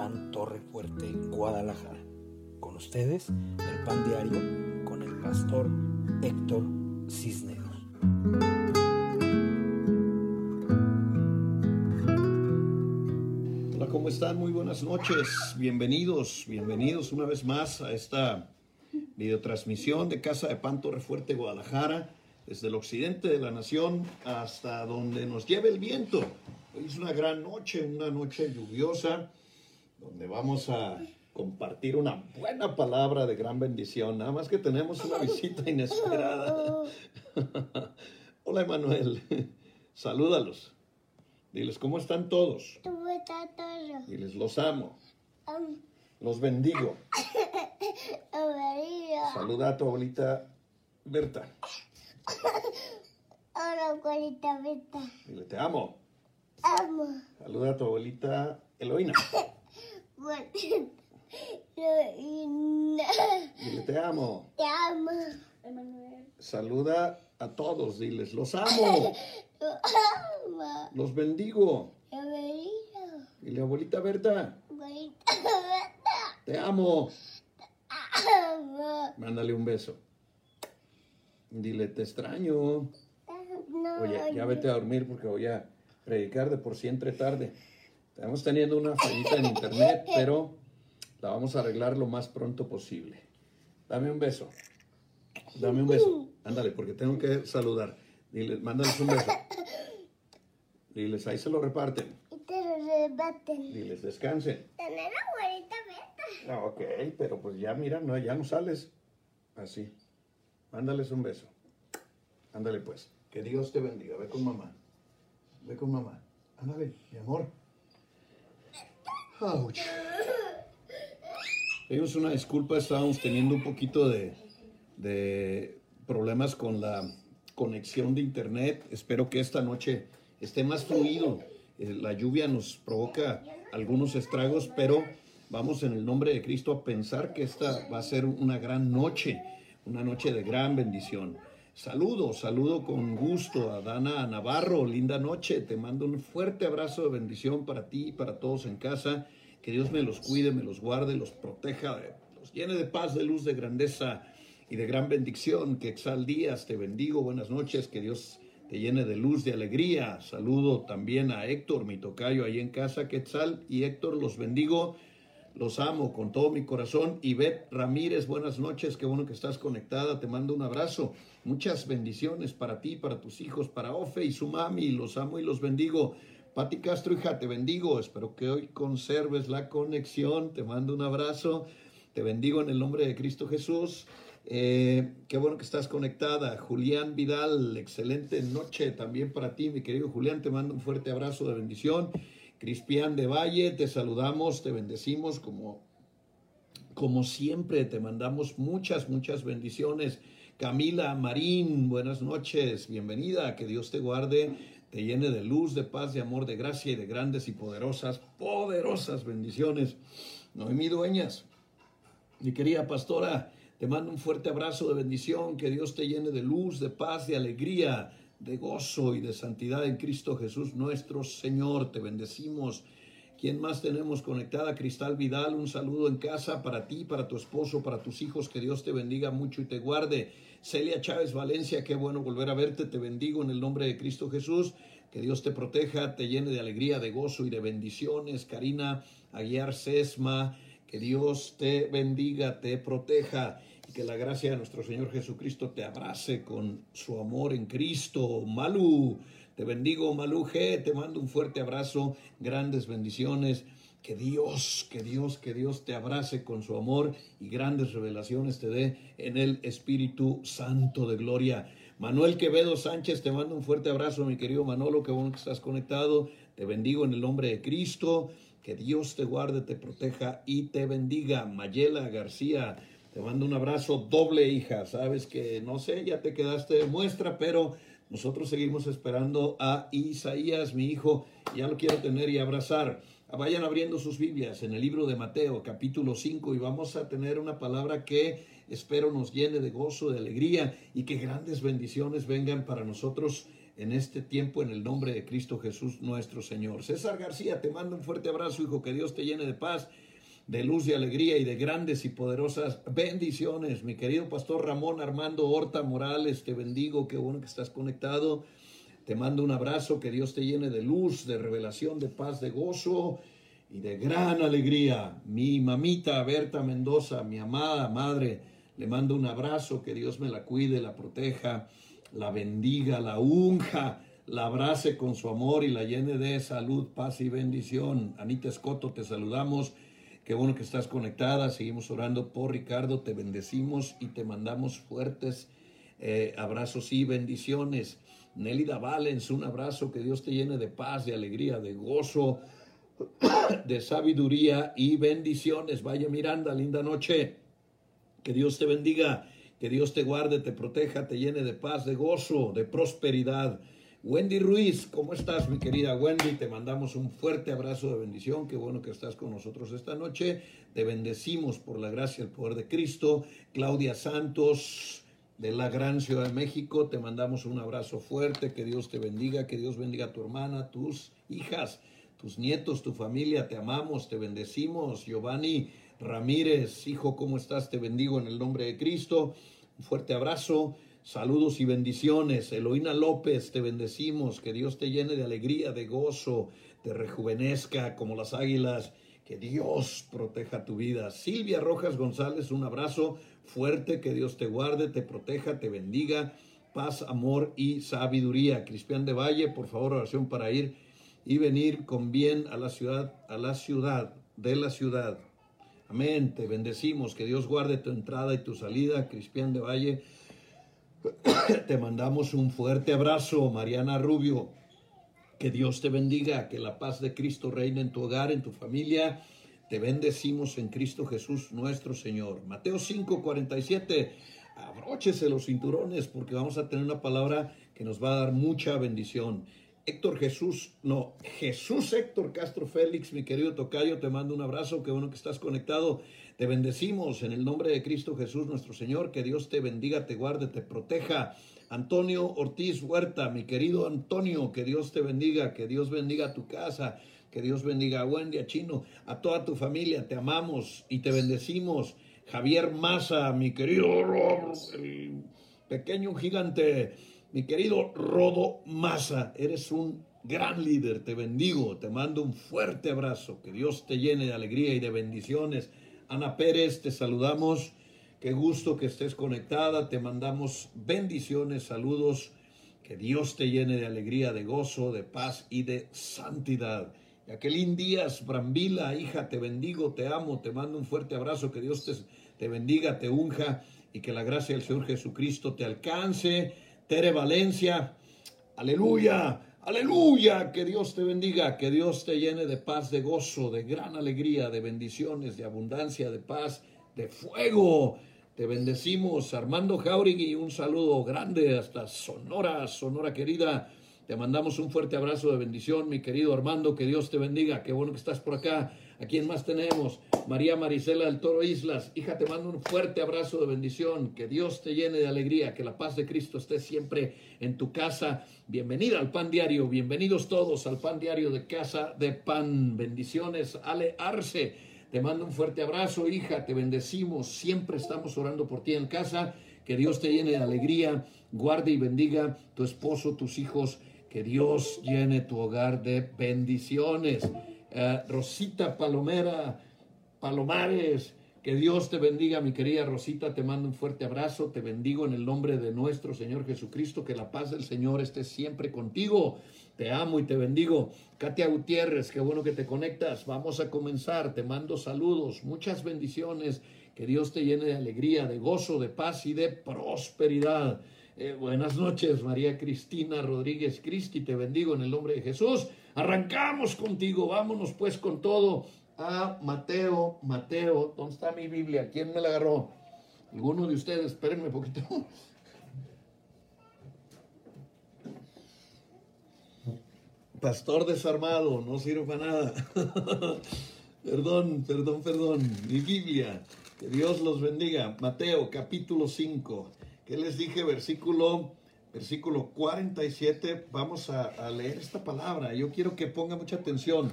Pan Torre Fuerte, Guadalajara. Con ustedes, el Pan Diario, con el pastor Héctor Cisneros. Hola, ¿cómo están? Muy buenas noches. Bienvenidos, bienvenidos una vez más a esta videotransmisión de Casa de Pan Torre Fuerte, Guadalajara, desde el occidente de la nación hasta donde nos lleve el viento. Hoy es una gran noche, una noche lluviosa, donde vamos a compartir una buena palabra de gran bendición. Nada más que tenemos una visita inesperada. Hola, Emanuel. Salúdalos. Diles, ¿cómo están todos? ¿Cómo está todo? Diles, los amo. Los bendigo. Saluda a tu abuelita Berta. Hola, abuelita Beta. Dile, te amo. Amo. Saluda a tu abuelita Eloína. Dile, te amo. Te amo. Saluda a todos. Diles, los amo. Te amo. Los bendigo. Amarillo. Dile, abuelita Berta, Abuelita Beta. te amo. Amo. Mándale un beso. Dile, te extraño. No, Oye, ya vete a dormir porque voy a predicar de por sí entre tarde. Estamos teniendo una fallita en internet, pero la vamos a arreglar lo más pronto posible. Dame un beso. Dame un beso. Ándale, porque tengo que saludar. Diles, mándales un beso. Diles, ahí se lo reparten. Y te lo rebaten. Diles, descansen. Tener abuelita Beta. Ah, ok, pero pues ya mira, no, ya no sales. Así. Mándales un beso. Ándale pues. Que Dios te bendiga. Ve con mamá. Ve con mamá. Ándale, mi amor. Ouch. Pedimos una disculpa, estábamos teniendo un poquito de, de problemas con la conexión de internet. Espero que esta noche esté más fluido. Eh, La lluvia nos provoca algunos estragos, pero vamos en el nombre de Cristo a pensar que esta va a ser una gran noche, una noche de gran bendición. Saludo, saludo con gusto a Dana Navarro, linda noche, te mando un fuerte abrazo de bendición para ti y para todos en casa, que Dios me los cuide, me los guarde, los proteja, los llene de paz, de luz, de grandeza y de gran bendición, que exal días, te bendigo, buenas noches, que Dios te llene de luz, de alegría. Saludo también a Héctor, mi tocayo ahí en casa, Quetzal y Héctor, los bendigo, los amo con todo mi corazón. Ivette Ramírez, buenas noches, qué bueno que estás conectada, te mando un abrazo. Muchas bendiciones para ti, para tus hijos, para Ofe y su mami, los amo y los bendigo. Pati Castro, hija, te bendigo, espero que hoy conserves la conexión, te mando un abrazo, te bendigo en el nombre de Cristo Jesús. Eh, qué bueno que estás conectada. Julián Vidal, excelente noche también para ti, mi querido Julián. Te mando un fuerte abrazo de bendición. Crispián de Valle, te saludamos, te bendecimos como, como siempre. Te mandamos muchas, muchas bendiciones. Camila Marín, buenas noches, bienvenida. Que Dios te guarde, te llene de luz, de paz, de amor, de gracia y de grandes y poderosas, poderosas bendiciones. Noemí Dueñas, mi querida pastora, te mando un fuerte abrazo de bendición, que Dios te llene de luz, de paz, de alegría, de gozo y de santidad en Cristo Jesús nuestro Señor. Te bendecimos. ¿Quién más tenemos conectada? Cristal Vidal, un saludo en casa para ti, para tu esposo, para tus hijos. Que Dios te bendiga mucho y te guarde. Celia Chávez Valencia, qué bueno volver a verte. Te bendigo en el nombre de Cristo Jesús. Que Dios te proteja, te llene de alegría, de gozo y de bendiciones. Karina Aguiar Sesma, que Dios te bendiga, te proteja y que la gracia de nuestro Señor Jesucristo te abrace con su amor en Cristo. Malu, te bendigo, Malu G, te mando un fuerte abrazo, grandes bendiciones. Que Dios, que Dios, que Dios te abrace con su amor y grandes revelaciones te dé en el Espíritu Santo de Gloria. Manuel Quevedo Sánchez, te mando un fuerte abrazo, mi querido Manolo, qué bueno que estás conectado. Te bendigo en el nombre de Cristo. Que Dios te guarde, te proteja y te bendiga. Mayela García, te mando un abrazo doble, hija. Sabes que, no sé, ya te quedaste de muestra, pero nosotros seguimos esperando a Isaías, mi hijo. Ya lo quiero tener y abrazar. Vayan abriendo sus Biblias en el libro de Mateo, capítulo 5, y vamos a tener una palabra que espero nos llene de gozo, de alegría y que grandes bendiciones vengan para nosotros en este tiempo en el nombre de Cristo Jesús nuestro Señor. César García, te mando un fuerte abrazo, hijo, que Dios te llene de paz, de luz, de alegría y de grandes y poderosas bendiciones. Mi querido pastor Ramón Armando Horta Morales, te bendigo, qué bueno que estás conectado. Te mando un abrazo, que Dios te llene de luz, de revelación, de paz, de gozo y de gran alegría. Mi mamita Berta Mendoza, mi amada madre, le mando un abrazo, que Dios me la cuide, la proteja, la bendiga, la unja, la abrace con su amor y la llene de salud, paz y bendición. Anita Escoto, te saludamos. Qué bueno que estás conectada. Seguimos orando por Ricardo. Te bendecimos y te mandamos fuertes eh, abrazos y bendiciones. Nelida Valens, un abrazo. Que Dios te llene de paz, de alegría, de gozo, de sabiduría y bendiciones. Vaya Miranda, linda noche. Que Dios te bendiga. Que Dios te guarde, te proteja, te llene de paz, de gozo, de prosperidad. Wendy Ruiz, ¿cómo estás, mi querida Wendy? Te mandamos un fuerte abrazo de bendición. Qué bueno que estás con nosotros esta noche. Te bendecimos por la gracia y el poder de Cristo. Claudia Santos, de la Gran Ciudad de México, te mandamos un abrazo fuerte. Que Dios te bendiga, que Dios bendiga a tu hermana, tus hijas, tus nietos, tu familia. Te amamos, te bendecimos. Giovanni Ramírez, hijo, ¿cómo estás? Te bendigo en el nombre de Cristo. Un fuerte abrazo. Saludos y bendiciones. Eloína López, te bendecimos. Que Dios te llene de alegría, de gozo, te rejuvenezca como las águilas. Que Dios proteja tu vida. Silvia Rojas González, un abrazo fuerte. Que Dios te guarde, te proteja, te bendiga. Paz, amor y sabiduría. Cristian de Valle, por favor, oración para ir y venir con bien a la ciudad, a la ciudad, de la ciudad. Amén. Te bendecimos. Que Dios guarde tu entrada y tu salida. Cristian de Valle. Te mandamos un fuerte abrazo, Mariana Rubio. Que Dios te bendiga, que la paz de Cristo reine en tu hogar, en tu familia. Te bendecimos en Cristo Jesús nuestro Señor. Mateo 5, 47. Abróchese los cinturones porque vamos a tener una palabra que nos va a dar mucha bendición. Héctor Jesús, no, Jesús Héctor Castro Félix, mi querido Tocayo, te mando un abrazo, qué bueno que estás conectado. Te bendecimos en el nombre de Cristo Jesús nuestro Señor, que Dios te bendiga, te guarde, te proteja. Antonio Ortiz Huerta, mi querido Antonio, que Dios te bendiga, que Dios bendiga tu casa, que Dios bendiga a Wendy, a Chino, a toda tu familia, te amamos y te bendecimos. Javier Maza, mi querido pequeño gigante, mi querido Rodo Maza, eres un gran líder, te bendigo, te mando un fuerte abrazo, que Dios te llene de alegría y de bendiciones. Ana Pérez, te saludamos, qué gusto que estés conectada, te mandamos bendiciones, saludos, que Dios te llene de alegría, de gozo, de paz y de santidad. Jacqueline Díaz, Brambila, hija, te bendigo, te amo, te mando un fuerte abrazo, que Dios te, te bendiga, te unja y que la gracia del Señor Jesucristo te alcance. Tere Valencia, aleluya, aleluya, que Dios te bendiga, que Dios te llene de paz, de gozo, de gran alegría, de bendiciones, de abundancia, de paz, de fuego. Te bendecimos, Armando Jauregui, un saludo grande hasta Sonora, Sonora querida. Te mandamos un fuerte abrazo de bendición, mi querido Armando, que Dios te bendiga, qué bueno que estás por acá. ¿A quién más tenemos? María Marisela del Toro Islas. Hija, te mando un fuerte abrazo de bendición. Que Dios te llene de alegría. Que la paz de Cristo esté siempre en tu casa. Bienvenida al Pan Diario. Bienvenidos todos al Pan Diario de Casa de Pan. Bendiciones. Ale Arce. Te mando un fuerte abrazo, hija. Te bendecimos. Siempre estamos orando por ti en casa. Que Dios te llene de alegría. Guarde y bendiga tu esposo, tus hijos. Que Dios llene tu hogar de bendiciones. Eh, Rosita Palomera, Palomares, que Dios te bendiga, mi querida Rosita, te mando un fuerte abrazo, te bendigo en el nombre de nuestro Señor Jesucristo, que la paz del Señor esté siempre contigo. Te amo y te bendigo. Katia Gutiérrez, qué bueno que te conectas. Vamos a comenzar, te mando saludos, muchas bendiciones, que Dios te llene de alegría, de gozo, de paz y de prosperidad. Eh, buenas noches, María Cristina Rodríguez Cristi, te bendigo en el nombre de Jesús. Arrancamos contigo, vámonos pues con todo a Mateo, Mateo, ¿dónde está mi Biblia? ¿Quién me la agarró? ¿Alguno de ustedes? Espérenme un poquito. Pastor desarmado, no sirve para nada. perdón, perdón, perdón. Mi Biblia, que Dios los bendiga. Mateo capítulo 5. ¿Qué les dije? Versículo versículo 47, vamos a, leer esta palabra. Yo quiero que ponga mucha atención.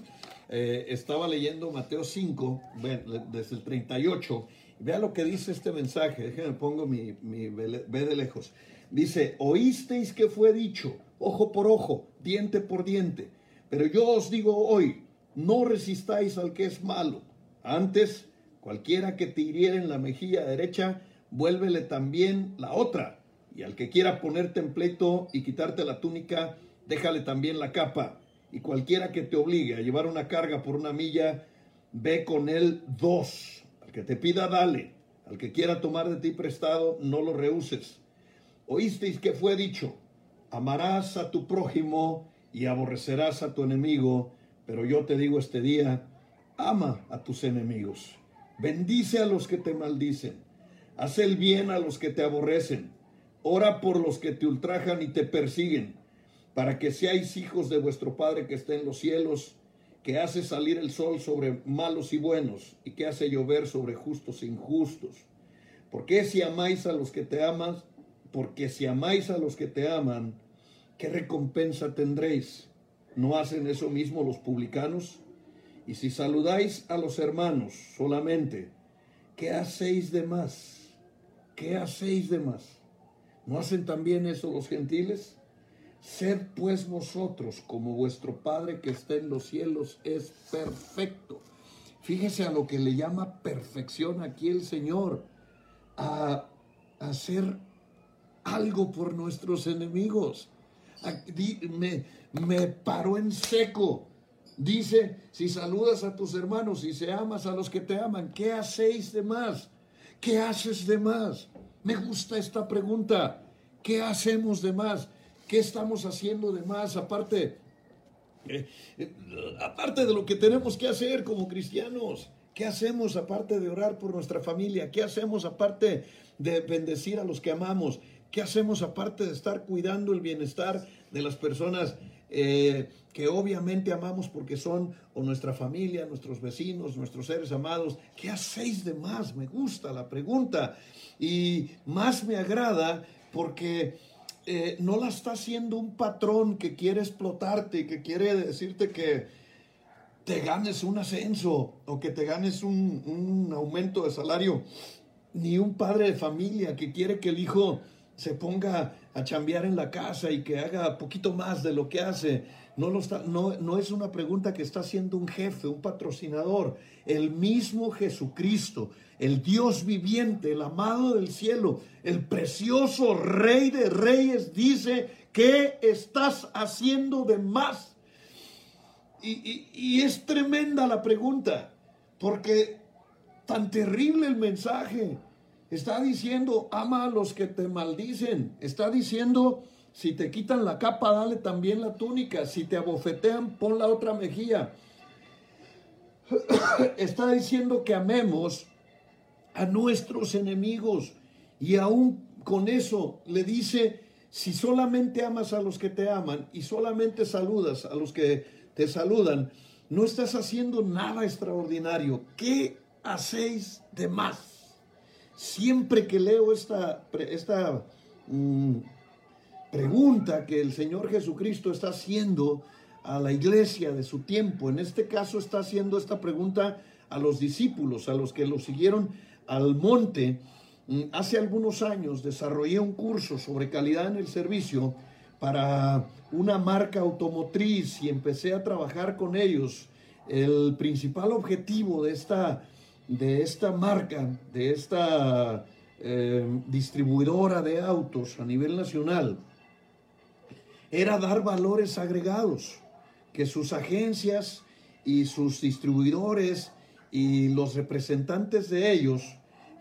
Eh, estaba leyendo Mateo 5, desde el 38. Vea lo que dice este mensaje. Déjenme pongo mi, ve de lejos. Dice, oísteis que fue dicho, ojo por ojo, diente por diente. Pero yo os digo hoy, no resistáis al que es malo. Antes, cualquiera que te hiriera en la mejilla derecha, vuélvele también la otra. Y al que quiera ponerte en y quitarte la túnica, déjale también la capa. Y cualquiera que te obligue a llevar una carga por una milla, ve con él dos. Al que te pida, dale. Al que quiera tomar de ti prestado, no lo rehuses. Oísteis que fue dicho, amarás a tu prójimo y aborrecerás a tu enemigo, pero yo te digo este día, ama a tus enemigos, bendice a los que te maldicen, haz el bien a los que te aborrecen, ora por los que te ultrajan y te persiguen, para que seáis hijos de vuestro Padre que está en los cielos, que hace salir el sol sobre malos y buenos, y que hace llover sobre justos e injustos. Porque si amáis a los que te amas, porque si amáis a los que te aman, ¿qué recompensa tendréis? ¿No hacen eso mismo los publicanos? Y si saludáis a los hermanos solamente, ¿qué hacéis de más? ¿Qué hacéis de más? ¿No hacen también eso los gentiles? Sed pues vosotros como vuestro Padre que está en los cielos es perfecto. Fíjese a lo que le llama perfección aquí el Señor, a hacer algo por nuestros enemigos. Me, me paró en seco. Dice, si saludas a tus hermanos y se amas a los que te aman, ¿qué hacéis de más? ¿Qué haces de más? Me gusta esta pregunta. ¿Qué hacemos de más? ¿Qué estamos haciendo de más? Aparte, eh, eh, aparte de lo que tenemos que hacer como cristianos. ¿Qué hacemos aparte de orar por nuestra familia? ¿Qué hacemos aparte de bendecir a los que amamos? ¿Qué hacemos aparte de estar cuidando el bienestar de las personas eh, que obviamente amamos porque son o nuestra familia, nuestros vecinos, nuestros seres amados? ¿Qué hacéis de más? Me gusta la pregunta y más me agrada porque eh, no la está haciendo un patrón que quiere explotarte y que quiere decirte que te ganes un ascenso o que te ganes un, un aumento de salario, ni un padre de familia que quiere que el hijo se ponga a chambear en la casa y que haga poquito más de lo que hace. No, es una pregunta que está haciendo un jefe, un patrocinador. El mismo Jesucristo, el Dios viviente, el amado del cielo, el precioso Rey de Reyes, dice, ¿qué estás haciendo de más? Y es tremenda la pregunta, porque tan terrible el mensaje. Está diciendo, ama a los que te maldicen. Está diciendo, si te quitan la capa, dale también la túnica. Si te abofetean, pon la otra mejilla. Está diciendo que amemos a nuestros enemigos. Y aún con eso le dice, si solamente amas a los que te aman y solamente saludas a los que te saludan, no estás haciendo nada extraordinario. ¿Qué hacéis de más? Siempre que leo esta, esta mm, pregunta que el Señor Jesucristo está haciendo a la iglesia de su tiempo, en este caso está haciendo esta pregunta a los discípulos, a los que lo siguieron al monte. Mm, hace algunos años desarrollé un curso sobre calidad en el servicio para una marca automotriz y empecé a trabajar con ellos. El principal objetivo de esta de esta marca, de esta eh, distribuidora de autos a nivel nacional, era dar valores agregados, que sus agencias y sus distribuidores y los representantes de ellos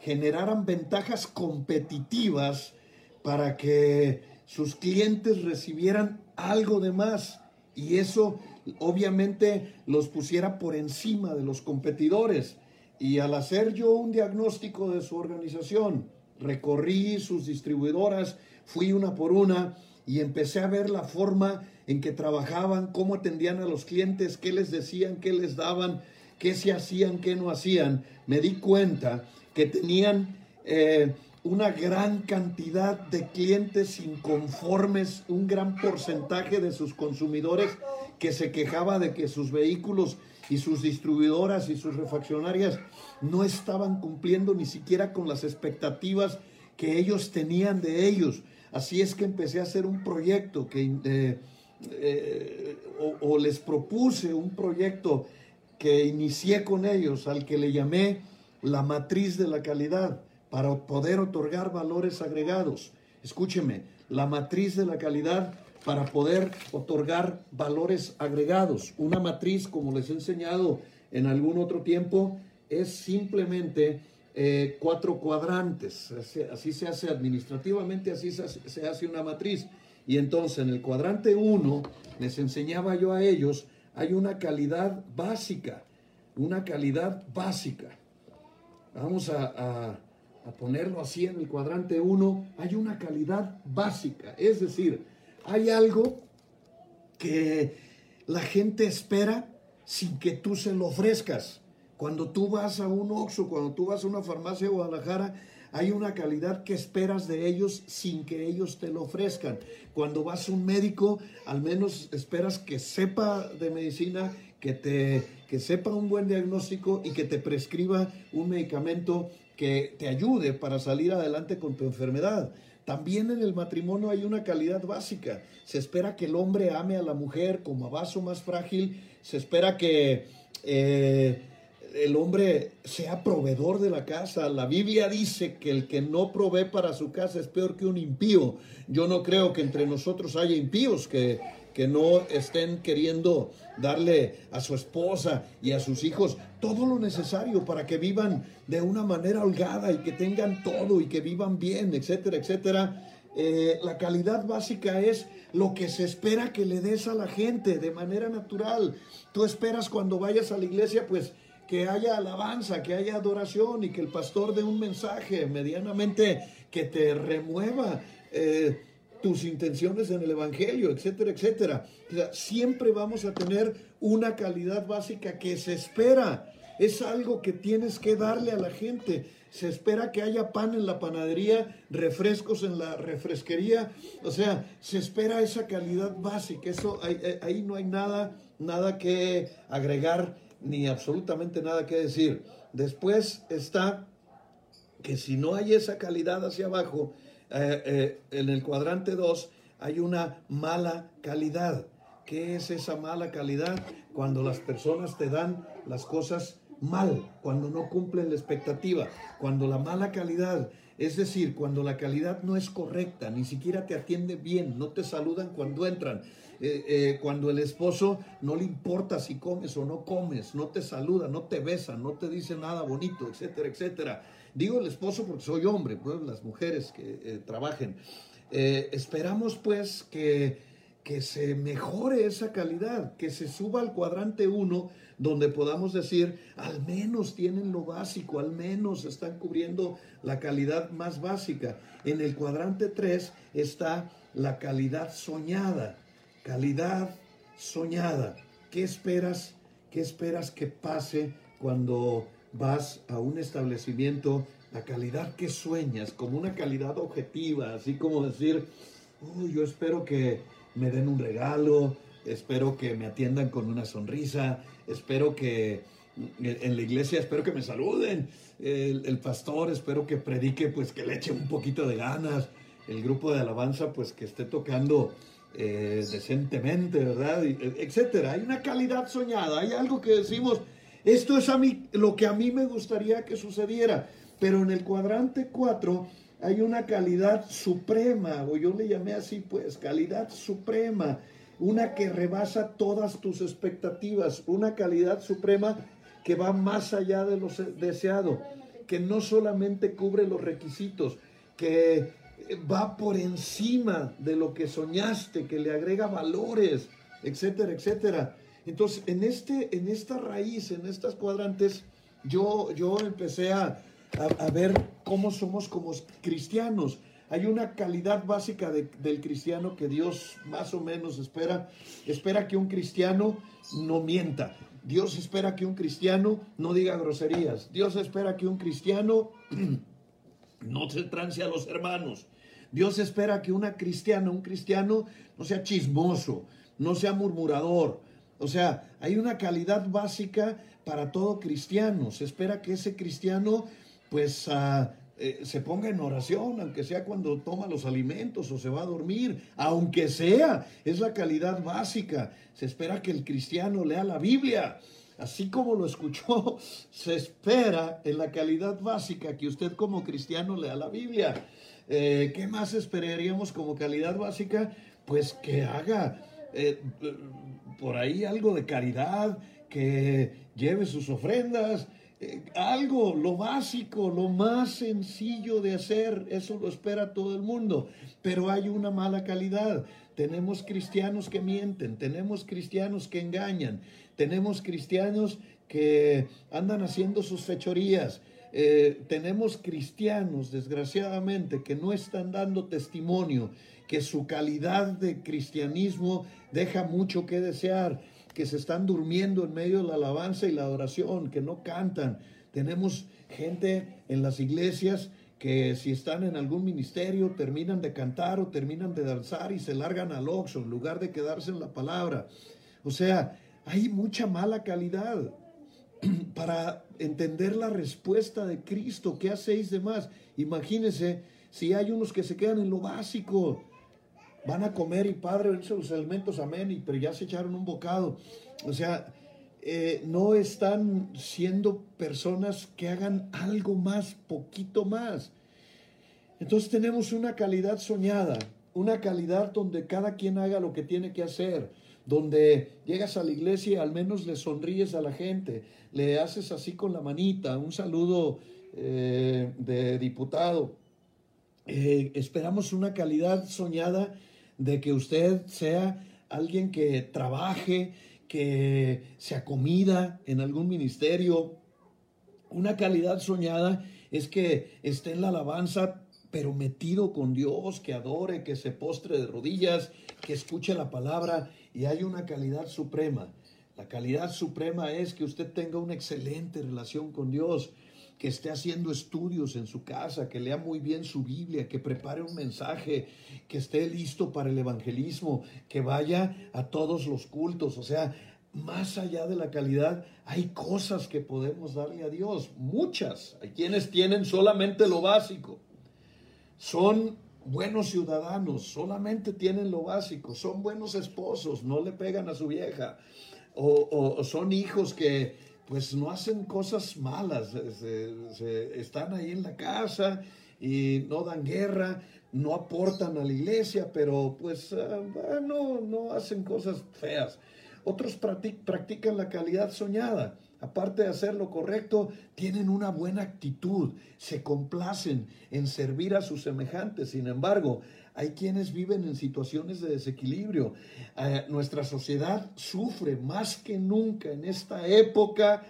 generaran ventajas competitivas para que sus clientes recibieran algo de más y eso obviamente los pusiera por encima de los competidores. Y al hacer yo un diagnóstico de su organización, recorrí sus distribuidoras, fui una por una y empecé a ver la forma en que trabajaban, cómo atendían a los clientes, qué les decían, qué les daban, qué se hacían, qué no hacían. Me di cuenta que tenían eh, una gran cantidad de clientes inconformes, un gran porcentaje de sus consumidores que se quejaba de que sus vehículos y sus distribuidoras y sus refaccionarias no estaban cumpliendo ni siquiera con las expectativas que ellos tenían de ellos. Así es que empecé a hacer un proyecto que, eh, eh, o, les propuse un proyecto que inicié con ellos, al que le llamé la matriz de la calidad, para poder otorgar valores agregados. Escúcheme, la matriz de la calidad para poder otorgar valores agregados. Una matriz, como les he enseñado en algún otro tiempo, es simplemente eh, cuatro cuadrantes. Así, se hace administrativamente, así se hace, una matriz. Y entonces en el cuadrante 1 les enseñaba yo a ellos, hay una calidad básica, una calidad básica. Vamos a, a ponerlo así en el cuadrante 1, hay una calidad básica. Es decir, hay algo que la gente espera sin que tú se lo ofrezcas. Cuando tú vas a un Oxxo, cuando tú vas a una farmacia de Guadalajara, hay una calidad que esperas de ellos sin que ellos te lo ofrezcan. Cuando vas a un médico, al menos esperas que sepa de medicina, que te que sepa un buen diagnóstico y que te prescriba un medicamento que te ayude para salir adelante con tu enfermedad. También en el matrimonio hay una calidad básica. Se espera que el hombre ame a la mujer como a vaso más frágil. Se espera que eh, el hombre sea proveedor de la casa. La Biblia dice que el que no provee para su casa es peor que un impío. Yo no creo que entre nosotros haya impíos que, que no estén queriendo darle a su esposa y a sus hijos todo lo necesario para que vivan de una manera holgada y que tengan todo y que vivan bien, etcétera, etcétera. Eh, la calidad básica es lo que se espera que le des a la gente de manera natural. Tú esperas cuando vayas a la iglesia, pues que haya alabanza, que haya adoración y que el pastor dé un mensaje medianamente que te remueva eh, tus intenciones en el Evangelio, etcétera, etcétera. siempre vamos a tener una calidad básica que se espera. Es algo que tienes que darle a la gente. Se espera que haya pan en la panadería, refrescos en la refresquería. O sea, se espera esa calidad básica. Eso ahí, ahí no hay nada, nada que agregar ni absolutamente nada que decir. Después está que si no hay esa calidad hacia abajo, eh, eh, en el cuadrante 2 hay una mala calidad. ¿Qué es esa mala calidad? Cuando las personas te dan las cosas mal, cuando no cumplen la expectativa, cuando la mala calidad, es decir, cuando la calidad no es correcta, ni siquiera te atiende bien, no te saludan cuando entran, eh, eh, cuando el esposo no le importa si comes o no comes, no te saluda, no te besa, no te dice nada bonito, etcétera, etcétera. Digo el esposo porque soy hombre, pues las mujeres que eh, trabajen. esperamos pues que, que se mejore esa calidad, que se suba al cuadrante 1 donde podamos decir, al menos tienen lo básico, al menos están cubriendo la calidad más básica. En el cuadrante 3 está la calidad soñada. Calidad soñada. ¿Qué esperas? ¿Qué esperas que pase cuando vas a un establecimiento? La calidad que sueñas, como una calidad objetiva, así como decir, yo espero que me den un regalo, espero que me atiendan con una sonrisa, espero que en la iglesia espero que me saluden, el, el, pastor espero que predique, pues que le eche un poquito de ganas, el grupo de alabanza, pues que esté tocando eh, decentemente, ¿verdad? Eh, etcétera. Hay una calidad soñada, hay algo que decimos, esto es a mí, lo que a mí me gustaría que sucediera, pero en el cuadrante 4 hay una calidad suprema, o yo le llamé así, pues, calidad suprema, una que rebasa todas tus expectativas, una calidad suprema que va más allá de lo deseado, que no solamente cubre los requisitos, que va por encima de lo que soñaste, que le agrega valores, etcétera, etcétera. Entonces, en, este, en esta raíz, en estas cuadrantes, yo, yo empecé a, a, ver cómo somos como cristianos. Hay una calidad básica del cristiano que Dios más o menos espera. Espera que un cristiano no mienta. Dios espera que un cristiano no diga groserías. Dios espera que un cristiano no se trance a los hermanos. Dios espera que una cristiana, un cristiano, no sea chismoso, no sea murmurador. O sea, hay una calidad básica para todo cristiano. Se espera que ese cristiano, pues, ah, eh, se ponga en oración, aunque sea cuando toma los alimentos o se va a dormir, aunque sea, es la calidad básica. Se espera que el cristiano lea la Biblia. Así como lo escuchó, se espera en la calidad básica que usted como cristiano lea la Biblia. Eh, ¿Qué más esperaríamos como calidad básica? Pues que haga eh, por ahí algo de caridad, que lleve sus ofrendas, eh, algo, lo básico, lo más sencillo de hacer, eso lo espera todo el mundo, pero hay una mala calidad. Tenemos cristianos que mienten, tenemos cristianos que engañan, tenemos cristianos que andan haciendo sus fechorías, eh, tenemos cristianos, desgraciadamente, que no están dando testimonio, que su calidad de cristianismo deja mucho que desear que se están durmiendo en medio de la alabanza y la adoración, que no cantan. Tenemos gente en las iglesias que si están en algún ministerio terminan de cantar o terminan de danzar y se largan al oxo en lugar de quedarse en la palabra. O sea, hay mucha mala calidad para entender la respuesta de Cristo. ¿Qué hacéis de más? Imagínense si hay unos que se quedan en lo básico van a comer y Padre, los alimentos, amén, y, pero ya se echaron un bocado. O sea, eh, no están siendo personas que hagan algo más, poquito más. Entonces tenemos una calidad soñada, una calidad donde cada quien haga lo que tiene que hacer, donde llegas a la iglesia y al menos le sonríes a la gente, le haces así con la manita, un saludo eh, de diputado. Eh, esperamos una calidad soñada de que usted sea alguien que trabaje, que se acomida en algún ministerio. Una calidad soñada es que esté en la alabanza, pero metido con Dios, que adore, que se postre de rodillas, que escuche la palabra y hay una calidad suprema. La calidad suprema es que usted tenga una excelente relación con Dios, que esté haciendo estudios en su casa, que lea muy bien su Biblia, que prepare un mensaje, que esté listo para el evangelismo, que vaya a todos los cultos. O sea, más allá de la calidad, hay cosas que podemos darle a Dios, muchas. Hay quienes tienen solamente lo básico. Son buenos ciudadanos, solamente tienen lo básico. Son buenos esposos, no le pegan a su vieja. O, son hijos que pues no hacen cosas malas, están ahí en la casa y no dan guerra, no aportan a la iglesia, pero pues ah, no, no hacen cosas feas. Otros practican la calidad soñada. Aparte de hacer lo correcto, tienen una buena actitud, se complacen en servir a sus semejantes. Sin embargo, hay quienes viven en situaciones de desequilibrio. Eh, nuestra sociedad sufre más que nunca en esta época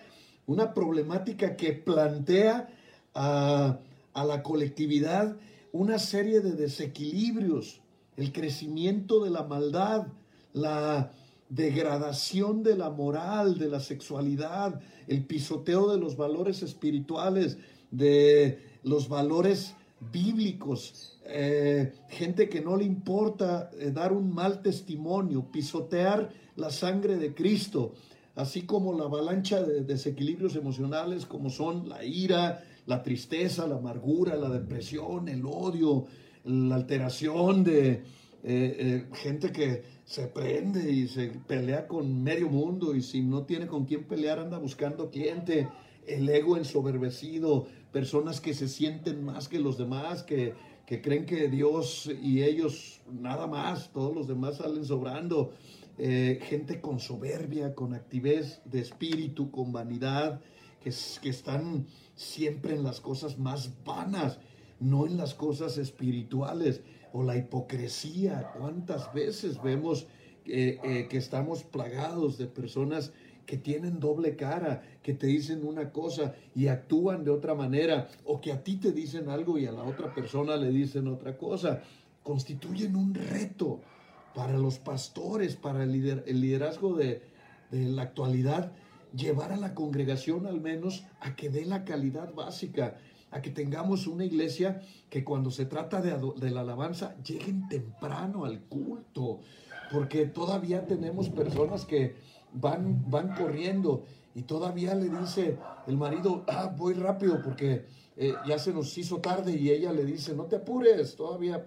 una problemática que plantea a, a la colectividad una serie de desequilibrios, el crecimiento de la maldad, la degradación de la moral, de la sexualidad, el pisoteo de los valores espirituales, de los valores bíblicos, eh, gente que no le importa eh, dar un mal testimonio, pisotear la sangre de Cristo, así como la avalancha de desequilibrios emocionales como son la ira, la tristeza, la amargura, la depresión, el odio, la alteración de eh, gente que se prende y se pelea con medio mundo y si no tiene con quién pelear anda buscando cliente, el ego ensoberbecido, personas que se sienten más que los demás, que que creen que Dios y ellos nada más, todos los demás salen sobrando. Eh, gente con soberbia, con actividad de espíritu, con vanidad, que, que están siempre en las cosas más vanas, no en las cosas espirituales. O la hipocresía, ¿cuántas veces vemos eh, eh, que estamos plagados de personas que tienen doble cara, que te dicen una cosa y actúan de otra manera, o que a ti te dicen algo y a la otra persona le dicen otra cosa, constituyen un reto para los pastores, para el, liderazgo de, de la actualidad, llevar a la congregación al menos a que dé la calidad básica. A que tengamos una iglesia que cuando se trata de, la alabanza lleguen temprano al culto, porque todavía tenemos personas que van, van corriendo y todavía le dice el marido, ah, voy rápido porque eh, ya se nos hizo tarde y ella le dice, no te apures, todavía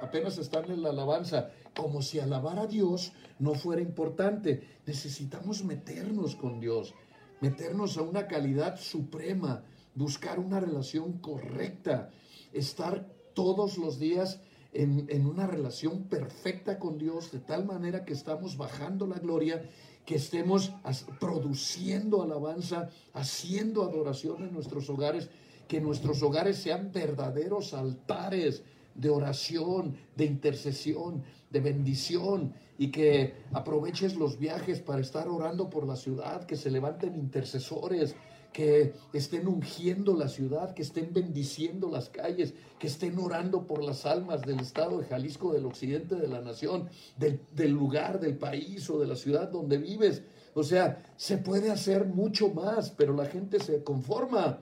apenas están en la alabanza, como si alabar a Dios no fuera importante. Necesitamos meternos con Dios, meternos a una calidad suprema, buscar una relación correcta, estar todos los días en, en, una relación perfecta con Dios, de tal manera que estamos bajando la gloria, que estemos produciendo alabanza, haciendo adoración en nuestros hogares que nuestros hogares sean verdaderos altares de oración, de intercesión, de bendición y que aproveches los viajes para estar orando por la ciudad, que se levanten intercesores, que estén ungiendo la ciudad, que estén bendiciendo las calles, que estén orando por las almas del estado de Jalisco, del occidente de la nación, del, lugar, del país o de la ciudad donde vives. O sea, se puede hacer mucho más, pero la gente se conforma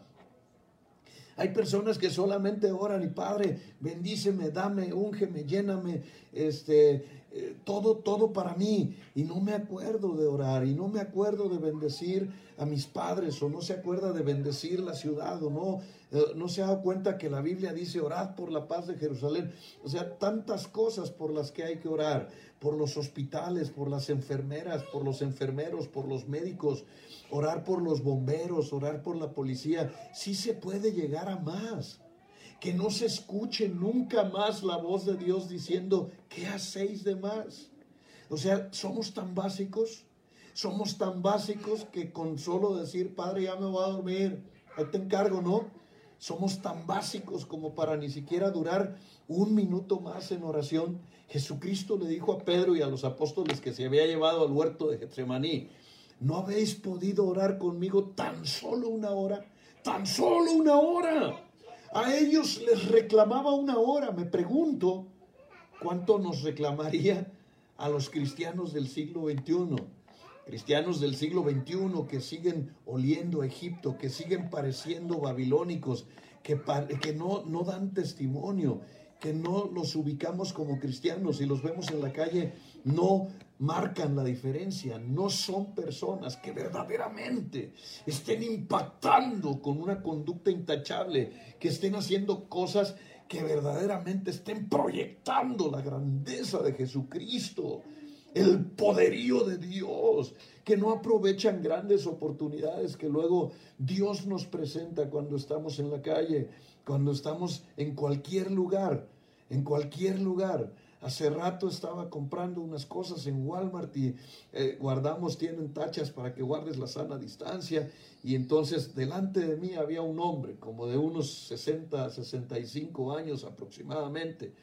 hay personas que solamente oran y Padre, bendíceme, dame, úngeme, lléname, este, todo, todo para mí. Y no me acuerdo de orar y no me acuerdo de bendecir a mis padres o no se acuerda de bendecir la ciudad o no, eh, no se ha dado cuenta que la Biblia dice orad por la paz de Jerusalén. O sea, tantas cosas por las que hay que orar, por los hospitales, por las enfermeras, por los enfermeros, por los médicos, orar por los bomberos, orar por la policía. Sí se puede llegar a más. Que no se escuche nunca más la voz de Dios diciendo, ¿qué hacéis de más? O sea, somos tan básicos, somos tan básicos que con solo decir, Padre, ya me voy a dormir, ahí te encargo, ¿no? Somos tan básicos como para ni siquiera durar un minuto más en oración. Jesucristo le dijo a Pedro y a los apóstoles que se había llevado al huerto de Getsemaní, ¿no habéis podido orar conmigo tan solo una hora? Tan solo una hora. A ellos les reclamaba una hora. Me pregunto, ¿cuánto nos reclamaría a los cristianos del siglo XXI? Cristianos del siglo XXI que siguen oliendo a Egipto, que siguen pareciendo babilónicos, que, que no, no dan testimonio, que no los ubicamos como cristianos y los vemos en la calle, no marcan la diferencia, no son personas que verdaderamente estén impactando con una conducta intachable, que estén haciendo cosas que verdaderamente estén proyectando la grandeza de Jesucristo, el poderío de Dios, que no aprovechan grandes oportunidades que luego Dios nos presenta cuando estamos en la calle, cuando estamos en cualquier lugar en cualquier lugar. Hace rato estaba comprando unas cosas en Walmart y eh, guardamos, tienen tachas para que guardes la sana distancia. Y entonces delante de mí había un hombre, como de unos 60, 65 años aproximadamente,